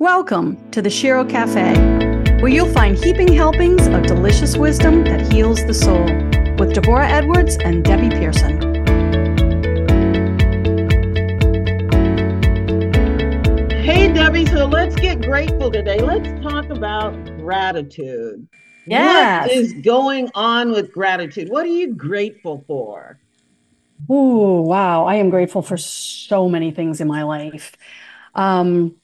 Welcome to the Shero Cafe, where you'll find heaping helpings of delicious wisdom that heals the soul, with Deborah Edwards and Debbie Pearson. Hey, Debbie, so let's get grateful today. Let's talk about gratitude. Yes. What is going on with gratitude? What are you grateful for? Oh, wow. I am grateful for so many things in my life. Um,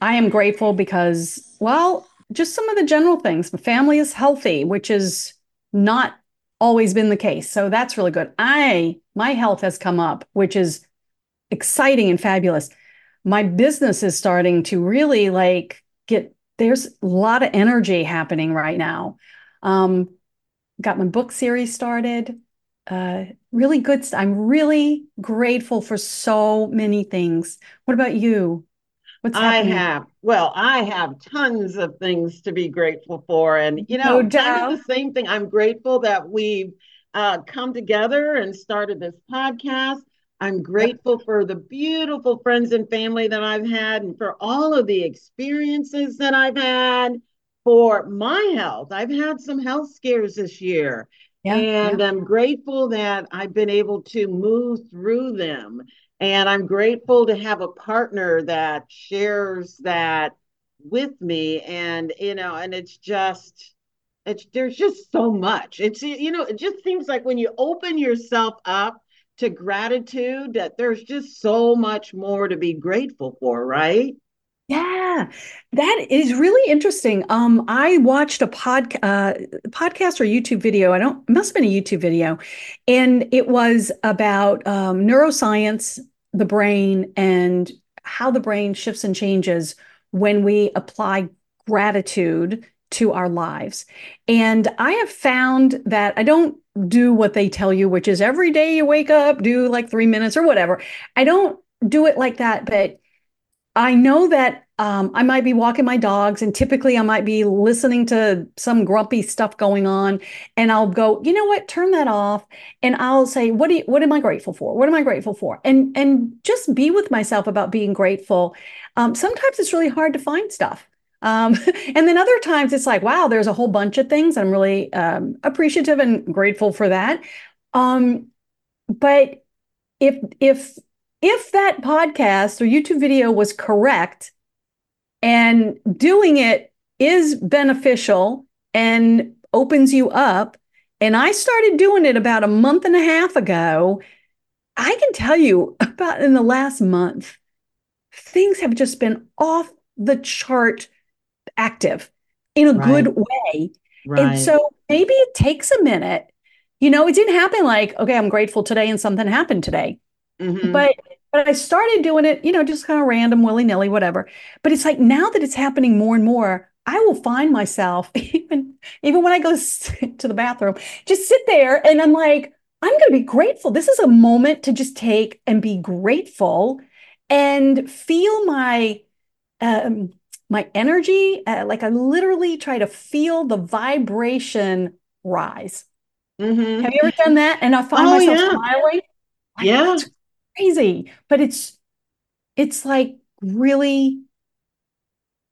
I am grateful because, well, just some of the general things. My family is healthy, which has not always been the case. So that's really good. I, my health has come up, which is exciting and fabulous. My business is starting to really like get, there's a lot of energy happening right now. Um, got my book series started. Uh, really good. I'm really grateful for so many things. What about you? What's I have, well, I have tons of things to be grateful for. And, you No know, kind of the same thing. I'm grateful that we've uh, come together and started this podcast. I'm grateful for the beautiful friends and family that I've had and for all of the experiences that I've had for my health. I've had some health scares this year. Yeah, And yeah. I'm grateful that I've been able to move through them. And I'm grateful to have a partner that shares that with me. And, you know, and it's just, it's, there's just so much. It's, you know, it just seems like when you open yourself up to gratitude, that there's just so much more to be grateful for, right? Yeah, that is really interesting. Um, I watched a pod, uh, podcast or YouTube video. I don't, must have been a YouTube video, and it was about um, neuroscience, the brain, and how the brain shifts and changes when we apply gratitude to our lives. And I have found that I don't do what they tell you, which is every day you wake up, do like three minutes or whatever. I don't do it like that, but I know that um, I might be walking my dogs, and typically I might be listening to some grumpy stuff going on, and I'll go, you know what, turn that off, and I'll say, what do you, what am I grateful for? What am I grateful for? And and just be with myself about being grateful. Um, sometimes it's really hard to find stuff. Um, and then other times it's like, wow, there's a whole bunch of things. I'm really um, appreciative and grateful for that. Um, but if if if that podcast or YouTube video was correct and doing it is beneficial and opens you up, and I started doing it about a month and a half ago, I can tell you about in the last month, things have just been off the chart active in a Right, good way. And so maybe it takes a minute. You know, it didn't happen like, okay, I'm grateful today and something happened today hmm but but I started doing it, you know, just kind of random, willy nilly, whatever. But it's like now that it's happening more and more, I will find myself even even when I go to the bathroom, just sit there and I'm like, I'm going to be grateful. This is a moment to just take and be grateful and feel my um my energy. Uh, like I literally try to feel the vibration rise. Have hmm you ever done that? And I find Oh, myself yeah. smiling. Yeah. Crazy, but it's it's like really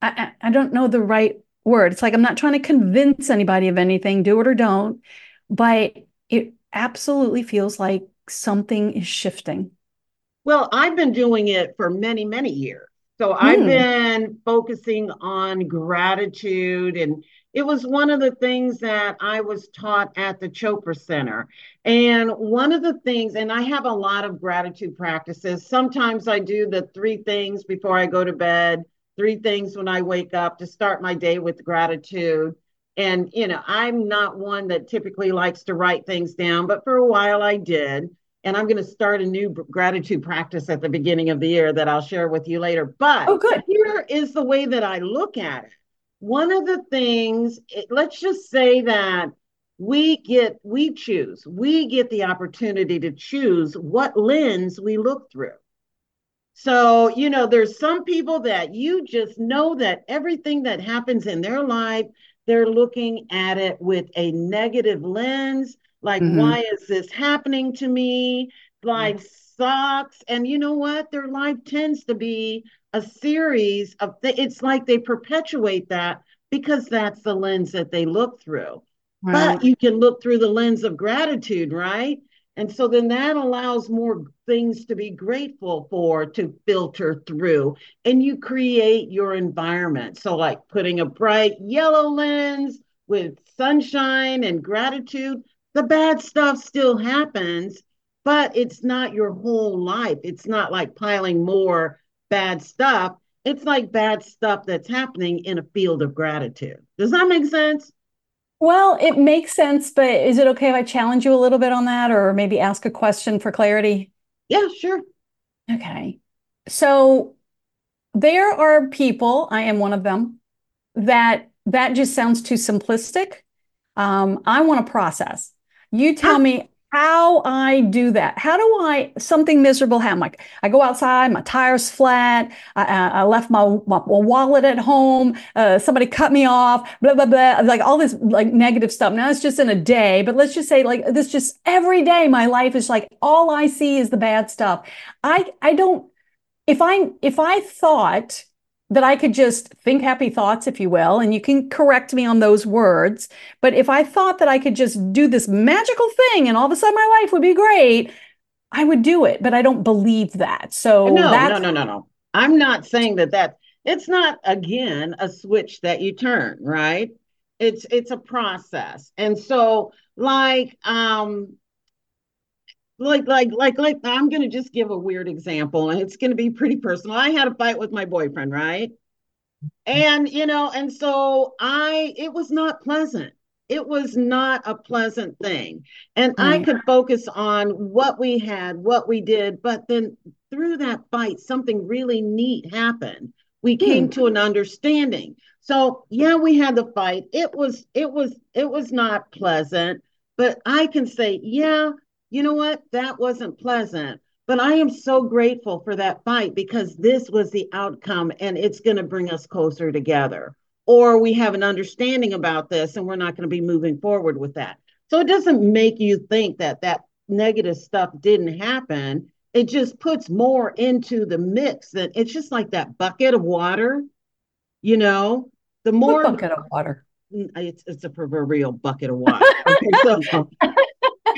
I, I don't know the right word. It's like I'm not trying to convince anybody of anything, do it or don't, but it absolutely feels like something is shifting. Well, I've been doing it for many, many years. So I've Mm, been focusing on gratitude. And it was one of the things that I was taught at the Chopra Center. And one of the things, and I have a lot of gratitude practices. Sometimes I do the three things before I go to bed, three things when I wake up to start my day with gratitude. And, you know, I'm not one that typically likes to write things down, but for a while I did and I'm going to start a new gratitude practice at the beginning of the year that I'll share with you later. But oh, good. here is the way that I look at it. One of the things, it, let's just say that we get, we choose, we get the opportunity to choose what lens we look through. So, you know, there's some people that you just know that everything that happens in their life, they're looking at it with a negative lens. Like, hmm why is this happening to me? Yeah. Life sucks. And you know what? Their life tends to be a series of th- it's like they perpetuate that because that's the lens that they look through. Right. But you can look through the lens of gratitude, right? And so then that allows more things to be grateful for to filter through, and you create your environment. So, like putting a bright yellow lens with sunshine and gratitude, the bad stuff still happens, but it's not your whole life. It's not like piling more bad stuff. It's like bad stuff that's happening in a field of gratitude. Does that make sense? Well, it makes sense, but is it okay if I challenge you a little bit on that or maybe ask a question for clarity? Yeah, sure. Okay. So there are people, I am one of them, that that just sounds too simplistic. Um, I want to process. You tell me how I do that. How do I something miserable happen? Like I go outside, my tire's flat. I, I left my, my, wallet at home. Uh, somebody cut me off. Blah blah blah. Like all this like negative stuff. Now it's just in a day, but let's just say like this. Just every day, my life is like all I see is the bad stuff. I I don't. If I if I thought that I could just think happy thoughts, if you will, and you can correct me on those words. But if I thought that I could just do this magical thing and all of a sudden my life would be great, I would do it. But I don't believe that. So no, no, no, no, no. I'm not saying that that it's not again a switch that you turn, right? It's it's a process, and so like um like like like like i'm going to just give a weird example and it's going to be pretty personal. I had a fight with my boyfriend right? And you know and so i it was not pleasant. It was not a pleasant thing. And right. i could focus on what we had what we did but then through that fight something really neat happened. We hmm. came to an understanding. So yeah we had the fight. It was it was it was not pleasant but i can say yeah you know what? That wasn't pleasant. But I am so grateful for that fight because this was the outcome and it's going to bring us closer together. Or we have an understanding about this and we're not going to be moving forward with that. So it doesn't make you think that that negative stuff didn't happen. It just puts more into the mix that it's just like that bucket of water, you know, the more what bucket of water. It's, it's a proverbial bucket of water. Okay, so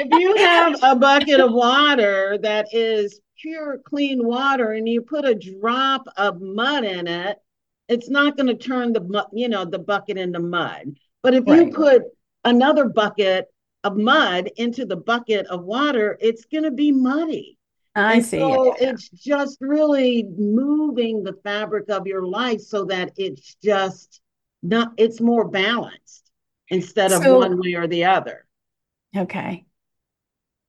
if you have a bucket of water that is pure clean water and you put a drop of mud in it it's not going to turn the you know the bucket into mud but if right. you put another bucket of mud into the bucket of water it's going to be muddy I and see. So yeah. it's just really moving the fabric of your life so that it's just not it's more balanced instead of so, one way or the other. Okay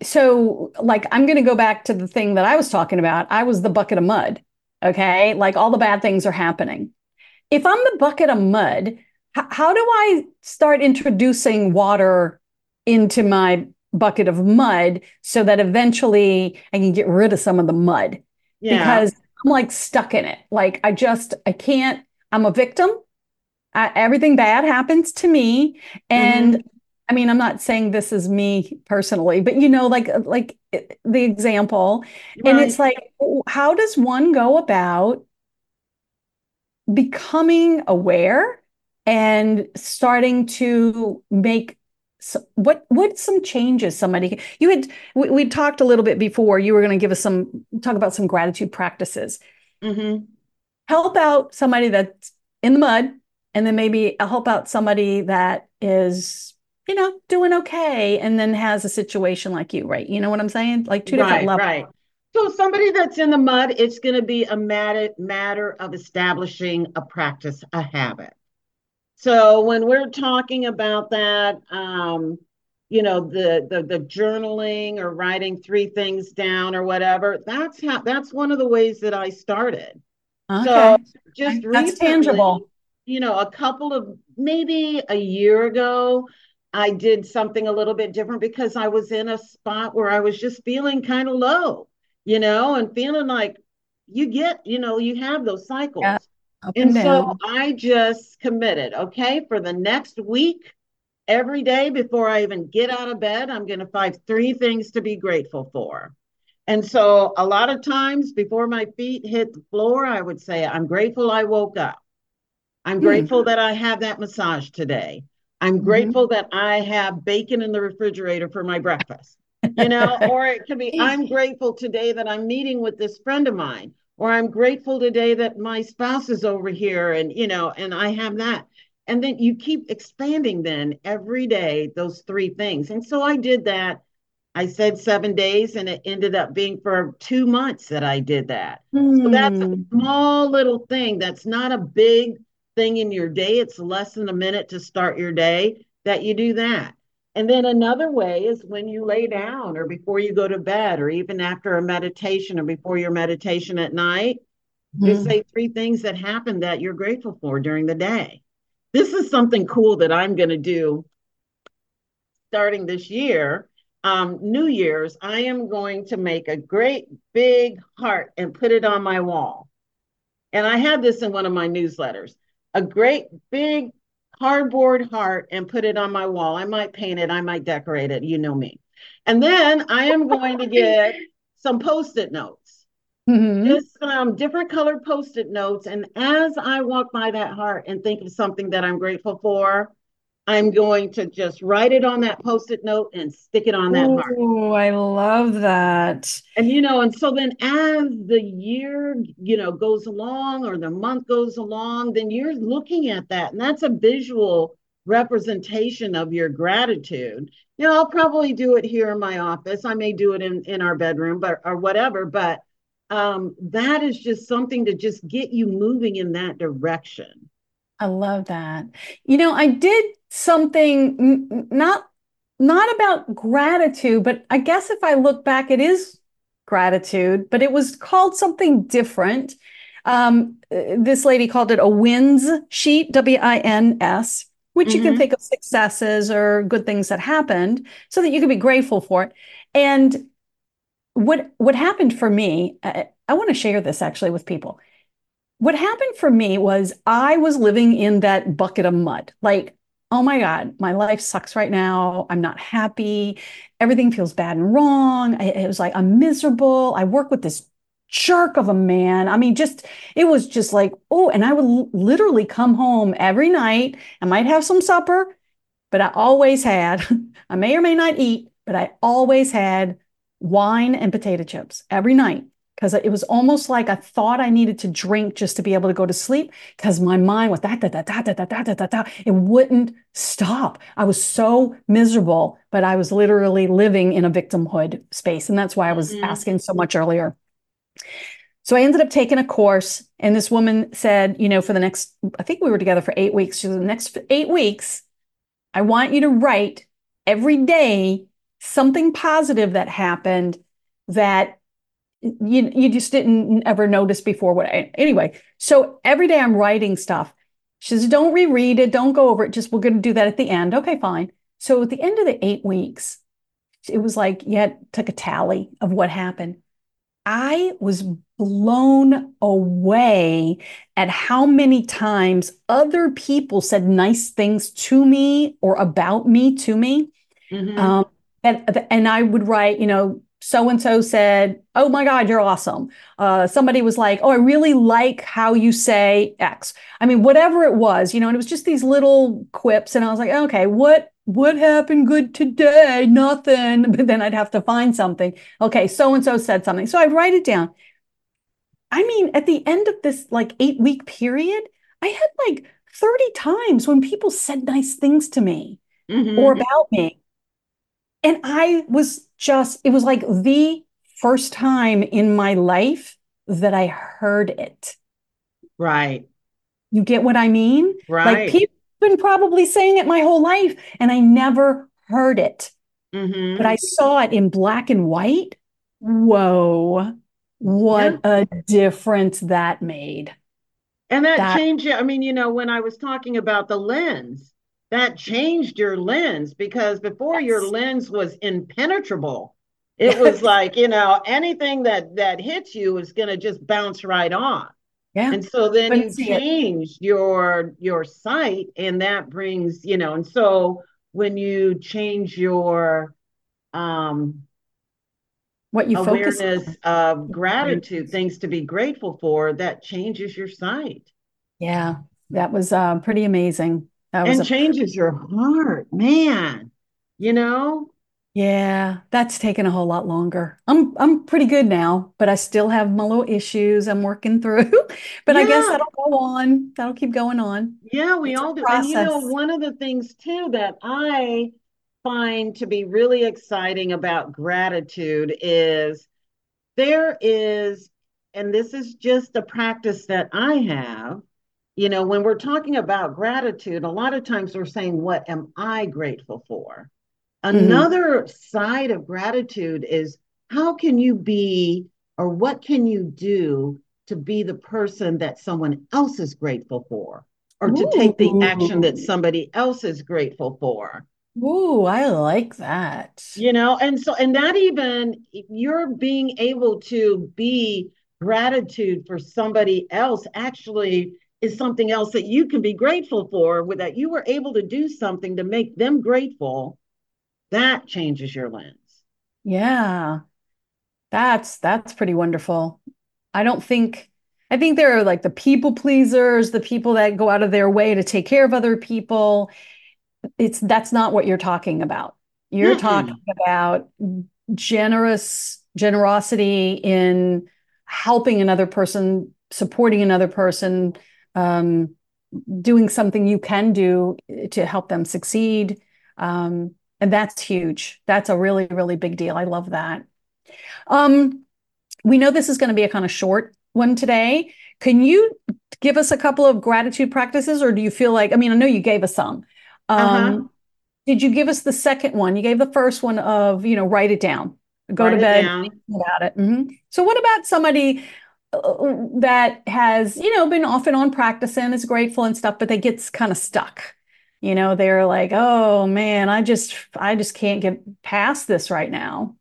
so like i'm going to go back to the thing that i was talking about. I was the bucket of mud okay? Like all the bad things are happening. If i'm the bucket of mud h- how do i start introducing water into my bucket of mud so that eventually i can get rid of some of the mud? Yeah. because i'm like stuck in it. Like i just i can't i'm a victim. I, everything bad happens to me and mm-hmm. I mean, I'm not saying this is me personally, but you know, like like the example, right. and it's like, how does one go about becoming aware and starting to make so what what some changes somebody you had we, we talked a little bit before you were going to give us some talk about some gratitude practices mm-hmm. help out somebody that's in the mud and then maybe help out somebody that is you know, doing okay and then has a situation like you, right? You know what I'm saying? Like two different right, levels. Right. So somebody that's in the mud, it's going to be a matter matter of establishing a practice, a habit. So when we're talking about that, um, you know, the, the the journaling or writing three things down or whatever, that's how that's one of the ways that I started. Okay. So just that's recently, tangible. You know, a couple of maybe a year ago, I did something a little bit different because I was in a spot where I was just feeling kind of low, you know, and feeling like you get, you know, you have those cycles. Yeah, and, and so I just committed, okay, for the next week, every day before I even get out of bed, I'm going to find three things to be grateful for. And so a lot of times before my feet hit the floor, I would say, I'm grateful I woke up. I'm mm-hmm. grateful that I have that massage today. I'm mm-hmm. grateful that I have bacon in the refrigerator for my breakfast. You know, or it could be I'm grateful today that I'm meeting with this friend of mine, or I'm grateful today that my spouse is over here and you know, and I have that. And then you keep expanding then every day those three things. And so I did that. I said seven days, and it ended up being for two months that I did that. Mm. So that's a hmm. small little thing. That's not a big thing in your day. It's less than a minute to start your day that you do that. And then another way is when you lay down or before you go to bed or even after a meditation or before your meditation at night, mm-hmm. just say three things that happened that you're grateful for during the day. This is something cool that I'm going to do starting this year. Um, New Year's, I am going to make a great big heart and put it on my wall. And I had this in one of my newsletters a great big cardboard heart and put it on my wall. I might paint it, I might decorate it. You know me. And then I am going to get some post it notes, mm-hmm. just some different colored post it notes. And as I walk by that heart and think of something that I'm grateful for, I'm going to just write it on that post-it note and stick it on that mark. Oh, I love that. And you know, and so then as the year, you know, goes along or the month goes along, then you're looking at that. And that's a visual representation of your gratitude. You know, I'll probably do it here in my office. I may do it in, in our bedroom, but or whatever, but um, that is just something to just get you moving in that direction. I love that. You know, I did something not not about gratitude, but I guess if I look back, it is gratitude, but it was called something different. Um, this lady called it a wins sheet, W I N S, which mm-hmm. you can mm-hmm. think of successes or good things that happened so that you can be grateful for it. And what what happened for me, I, I want to share this actually with people. What happened for me was I was living in that bucket of mud. Like oh my God, my life sucks right now. I'm not happy. Everything feels bad and wrong. I, it was like, I'm miserable. I work with this jerk of a man. I mean, just, it was just like, oh, and I would l- literally come home every night. I might have some supper, but I always had, I may or may not eat, but I always had wine and potato chips every night because it was almost like I thought I needed to drink just to be able to go to sleep because my mind was that that that that that that that that it wouldn't stop. I was so miserable, but I was literally living in a victimhood space, and that's why I was mm-hmm. asking so much earlier. So I ended up taking a course, and this woman said, you know, for the next, I think we were together for eight weeks. She said, the next eight weeks, I want you to write every day something positive that happened that you you just didn't ever notice before what I, anyway so every day i'm writing stuff. She says don't reread it. Don't go over it. Just we're going to do that at the end. Okay fine. So at the end of the eight weeks it was like yeah took a tally of what happened. I was blown away at how many times other people said nice things to me or about me to me. Mm-hmm. um, and, and i would write you know so and so said, Oh my God, you're awesome. Uh, somebody was like, Oh, I really like how you say X. I mean, whatever it was, you know, and it was just these little quips. And I was like, Okay, what? What happened good today? Nothing. But then I'd have to find something. Okay, so and so said something. So I'd write it down. I mean, at the end of this like eight week period, I had like 30 times when people said nice things to me mm-hmm. or about me. And I was just, it was like the first time in my life that I heard it. Right. You get what I mean? Right. Like people have been probably saying it my whole life and I never heard it. Mm-hmm. But I saw it in black and white. Whoa. What yeah. a difference that made. And that, that changed. I mean, you know, when I was talking about the lens, that changed your lens because before yes. your lens was impenetrable it was like you know anything that that hits you is going to just bounce right on yeah and so then you change your your sight and that brings you know and so when you change your um what you awareness focus of gratitude, things to be grateful for, that changes your sight. Yeah, that was uh, pretty amazing. That and a- changes your heart, man. You know, yeah, that's taken a whole lot longer. I'm I'm pretty good now, but I still have my little issues I'm working through. but I guess that'll go on. That'll keep going on. Yeah, we It's all do. And you know, one of the things too that I find to be really exciting about gratitude is there is, and this is just a practice that I have. You know, when we're talking about gratitude, a lot of times we're saying, What am I grateful for? Mm-hmm. Another side of gratitude is how can you be or what can you do to be the person that someone else is grateful for or to take the action that somebody else is grateful for? Ooh, I like that. You know, and so, and that even you're being able to be gratitude for somebody else actually is something else that you can be grateful for with that you were able to do something to make them grateful that changes your lens. Yeah. That's that's pretty wonderful. I don't think I think there are like the people pleasers, the people that go out of their way to take care of other people. It's that's not what you're talking about. You're mm-hmm. talking about generous generosity in helping another person, supporting another person, um, doing something you can do to help them succeed. Um, and that's huge. That's a really, really big deal. I love that. Um, we know this is going to be a kind of short one today. Can you give us a couple of gratitude practices, or do you feel like, I mean, I know you gave us some. Um, uh-huh. Did you give us the second one? You gave the first one of, you know, write it down, go write to bed, think about it. Mm-hmm. So, what about somebody that has, you know, been off and on practicing, is grateful and stuff, but they gets kind of stuck? you know they're like oh man i just i just can't get past this right now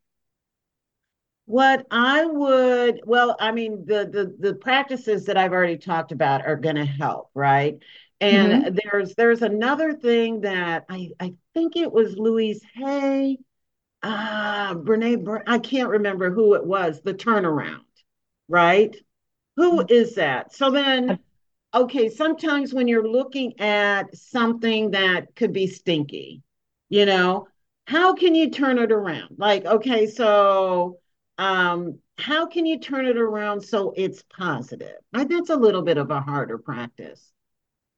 what i would well i mean the the, the practices that i've already talked about are going to help right and mm-hmm. there's there's another thing that i i think it was louise hay ah uh, brene i can't remember who it was the turnaround right who mm-hmm. that so then okay, sometimes when you're looking at something that could be stinky, you know, how can you turn it around? Like, okay, so um, how can you turn it around so it's positive? Right, that's a little bit of a harder practice.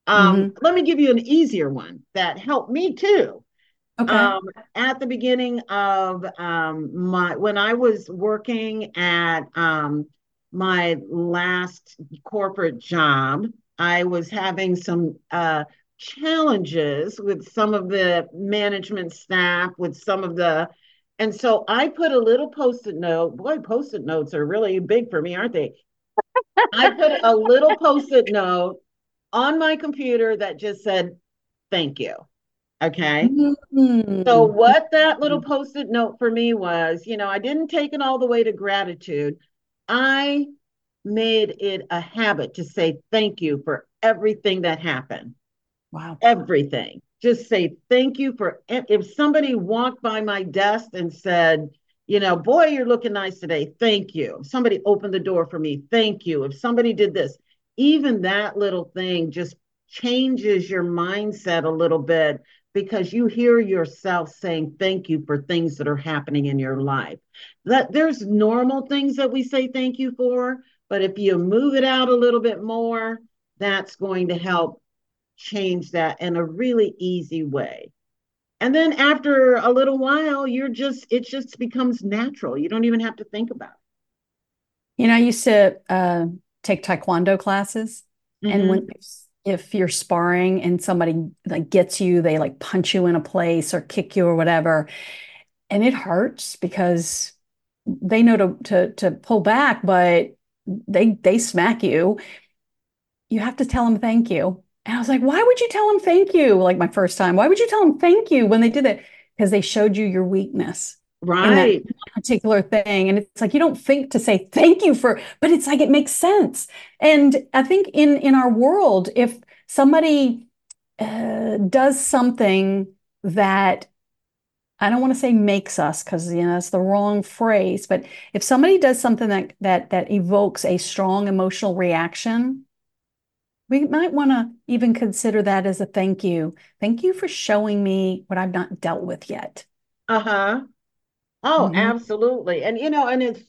Um, mm-hmm. Let me give you an easier one that helped me too. Okay. Um, at the beginning of um, my when I was working at um, my last corporate job, I was having some uh, challenges with some of the management staff, with some of the, and so I put a little post-it note. Boy, post-it notes are really big for me, aren't they? I put a little post-it note on my computer that just said, "Thank you." Okay. Mm-hmm. So what that little post-it note for me was, you know, I didn't take it all the way to gratitude. I made it a habit to say thank you for everything that happened. Wow. Everything. Just say thank you for if somebody walked by my desk and said, you know, boy, you're looking nice today. Thank you. If somebody opened the door for me. Thank you. If somebody did this, even that little thing just changes your mindset a little bit because you hear yourself saying thank you for things that are happening in your life. That there's normal things that we say thank you for, but if you move it out a little bit more, that's going to help change that in a really easy way. And then after a little while, you're just, it just becomes natural. You don't even have to think about it. You know, I used to uh, take Taekwondo classes. Mm-hmm. And when, if you're sparring and somebody like gets you, they like punch you in a place or kick you or whatever, and it hurts because they know to to to pull back, but they they smack you. You have to tell them thank you. And i was like why would you tell them thank you? Like my first time why would you tell them thank you when they did it? Because they showed you your weakness right particular thing and it's like you don't think to say thank you for but it's like it makes sense and i think in in our world if somebody uh, does something that I don't want to say makes us because you know it's the wrong phrase, but if somebody does something that that that evokes a strong emotional reaction, we might want to even consider that as a thank you. Thank you for showing me what I've not dealt with yet. Uh-huh. Oh, mm-hmm. absolutely. And you know, and it's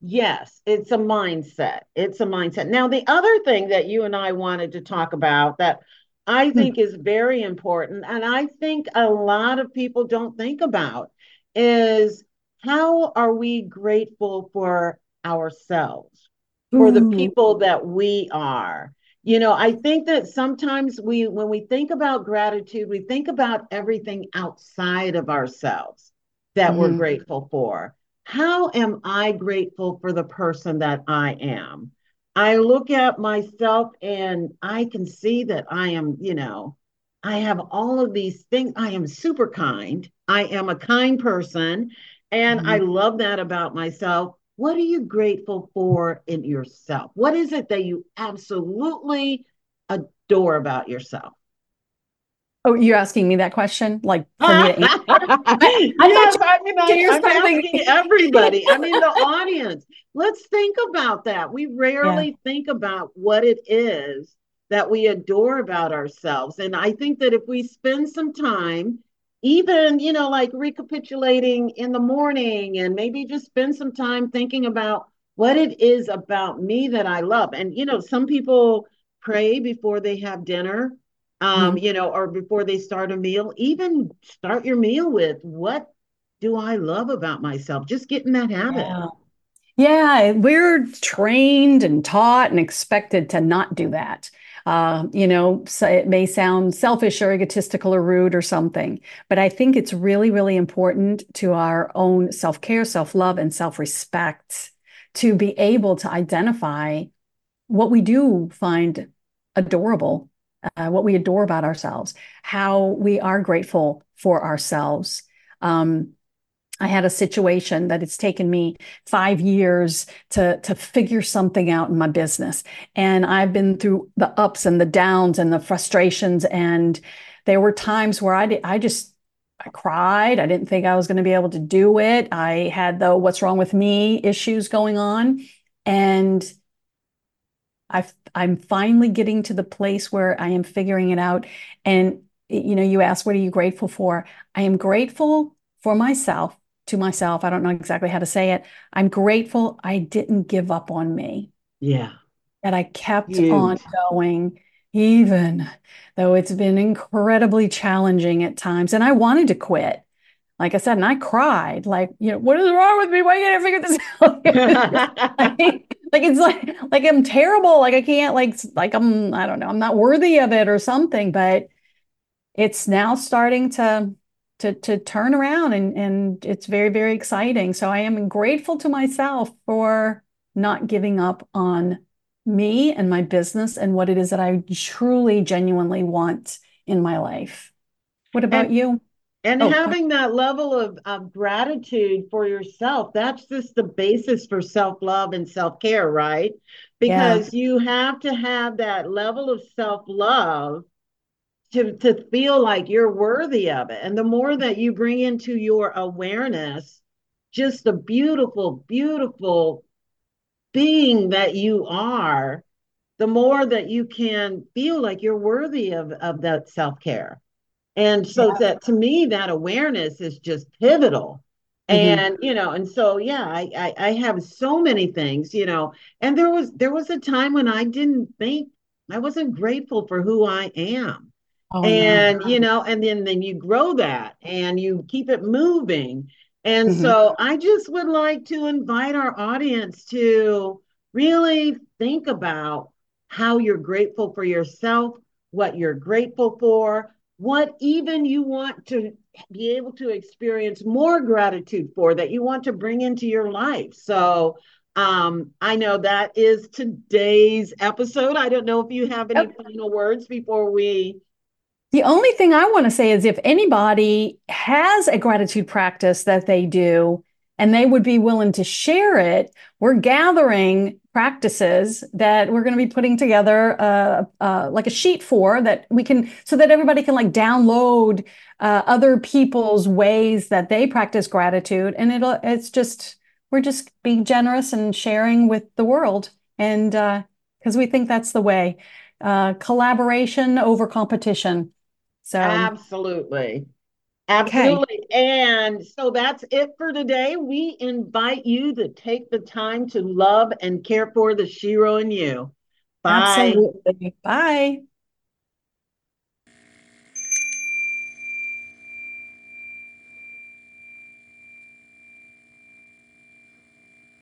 yes, it's a mindset. It's a mindset. Now, the other thing that you and I wanted to talk about that I hmm. think is very important, and I think a lot of people don't think about is how are we grateful for ourselves, for the people that we are? You know, I think that sometimes we, when we think about gratitude, we think about everything outside of ourselves that mm-hmm. we're grateful for. How am I grateful for the person that I am? I look at myself and I can see that I am, you know, I have all of these things. I am super kind. I am a kind person. And mm-hmm. I love that about myself. What are you grateful for in yourself? What is it that you absolutely adore about yourself? Oh, you're asking me that question, like for me to answer? I, I yes, I mean, I, I'm asking everybody. I mean, the audience. Let's think about that. We rarely yeah. think about what it is that we adore about ourselves, and I think that if we spend some time, even you know, like recapitulating in the morning, and maybe just spend some time thinking about what it is about me that I love, and you know, some people pray before they have dinner um, mm-hmm. you know, or before they start a meal, even start your meal with what do I love about myself? Just get in that habit. Yeah. yeah, we're trained and taught and expected to not do that. Uh, you know, so it may sound selfish or egotistical or rude or something, but I think it's really, really important to our own self care, self love, and self respect to be able to identify what we do find adorable uh, what we adore about ourselves, how we are grateful for ourselves. Um, I had a situation that it's taken me five years to to figure something out in my business, and I've been through the ups and the downs and the frustrations, and there were times where I did, I just I cried. I didn't think I was going to be able to do it. I had the what's wrong with me issues going on, and i am finally getting to the place where I am figuring it out. And, you know, you ask, what are you grateful for? I am grateful for myself, to myself. I don't know exactly how to say it. I'm grateful I didn't give up on me. Yeah. That I kept Huge. on going, even though it's been incredibly challenging at times. And I wanted to quit like I said, and I cried, like, you know, what is wrong with me? Why can't I figure this out? like it's like like I'm terrible. Like I can't like like I'm I don't know. I'm not worthy of it or something. But it's now starting to to to turn around and and it's very very exciting. So I am grateful to myself for not giving up on me and my business and what it is that I truly genuinely want in my life. What about and, you? And oh, having that level of, of gratitude for yourself, that's just the basis for self love and self care, right? Because yeah. you have to have that level of self love to, to feel like you're worthy of it. And the more that you bring into your awareness, just the beautiful, beautiful being that you are, the more that you can feel like you're worthy of, of that self care. And so yeah. that to me, that awareness is just pivotal. Mm-hmm. And you know, and so yeah, I, I I have so many things, you know, and there was there was a time when I didn't think I wasn't grateful for who I am. Oh, and no. you know, and then then you grow that and you keep it moving. And mm-hmm. so I just would like to invite our audience to really think about how you're grateful for yourself, what you're grateful for, what even you want to be able to experience more gratitude for that you want to bring into your life. So um, I know that is today's episode. I don't know if you have any final words before we. The only thing I want to say is if anybody has a gratitude practice that they do and they would be willing to share it, we're gathering practices that we're going to be putting together uh, uh, like a sheet for that we can so that everybody can like download uh, other people's ways that they practice gratitude. And it'll it's just we're just being generous and sharing with the world. And because uh, we think that's the way. Uh, collaboration over competition. So absolutely Absolutely. Okay. And so that's it for today. We invite you to take the time to love and care for the Shero in you. Bye. Absolutely. Bye.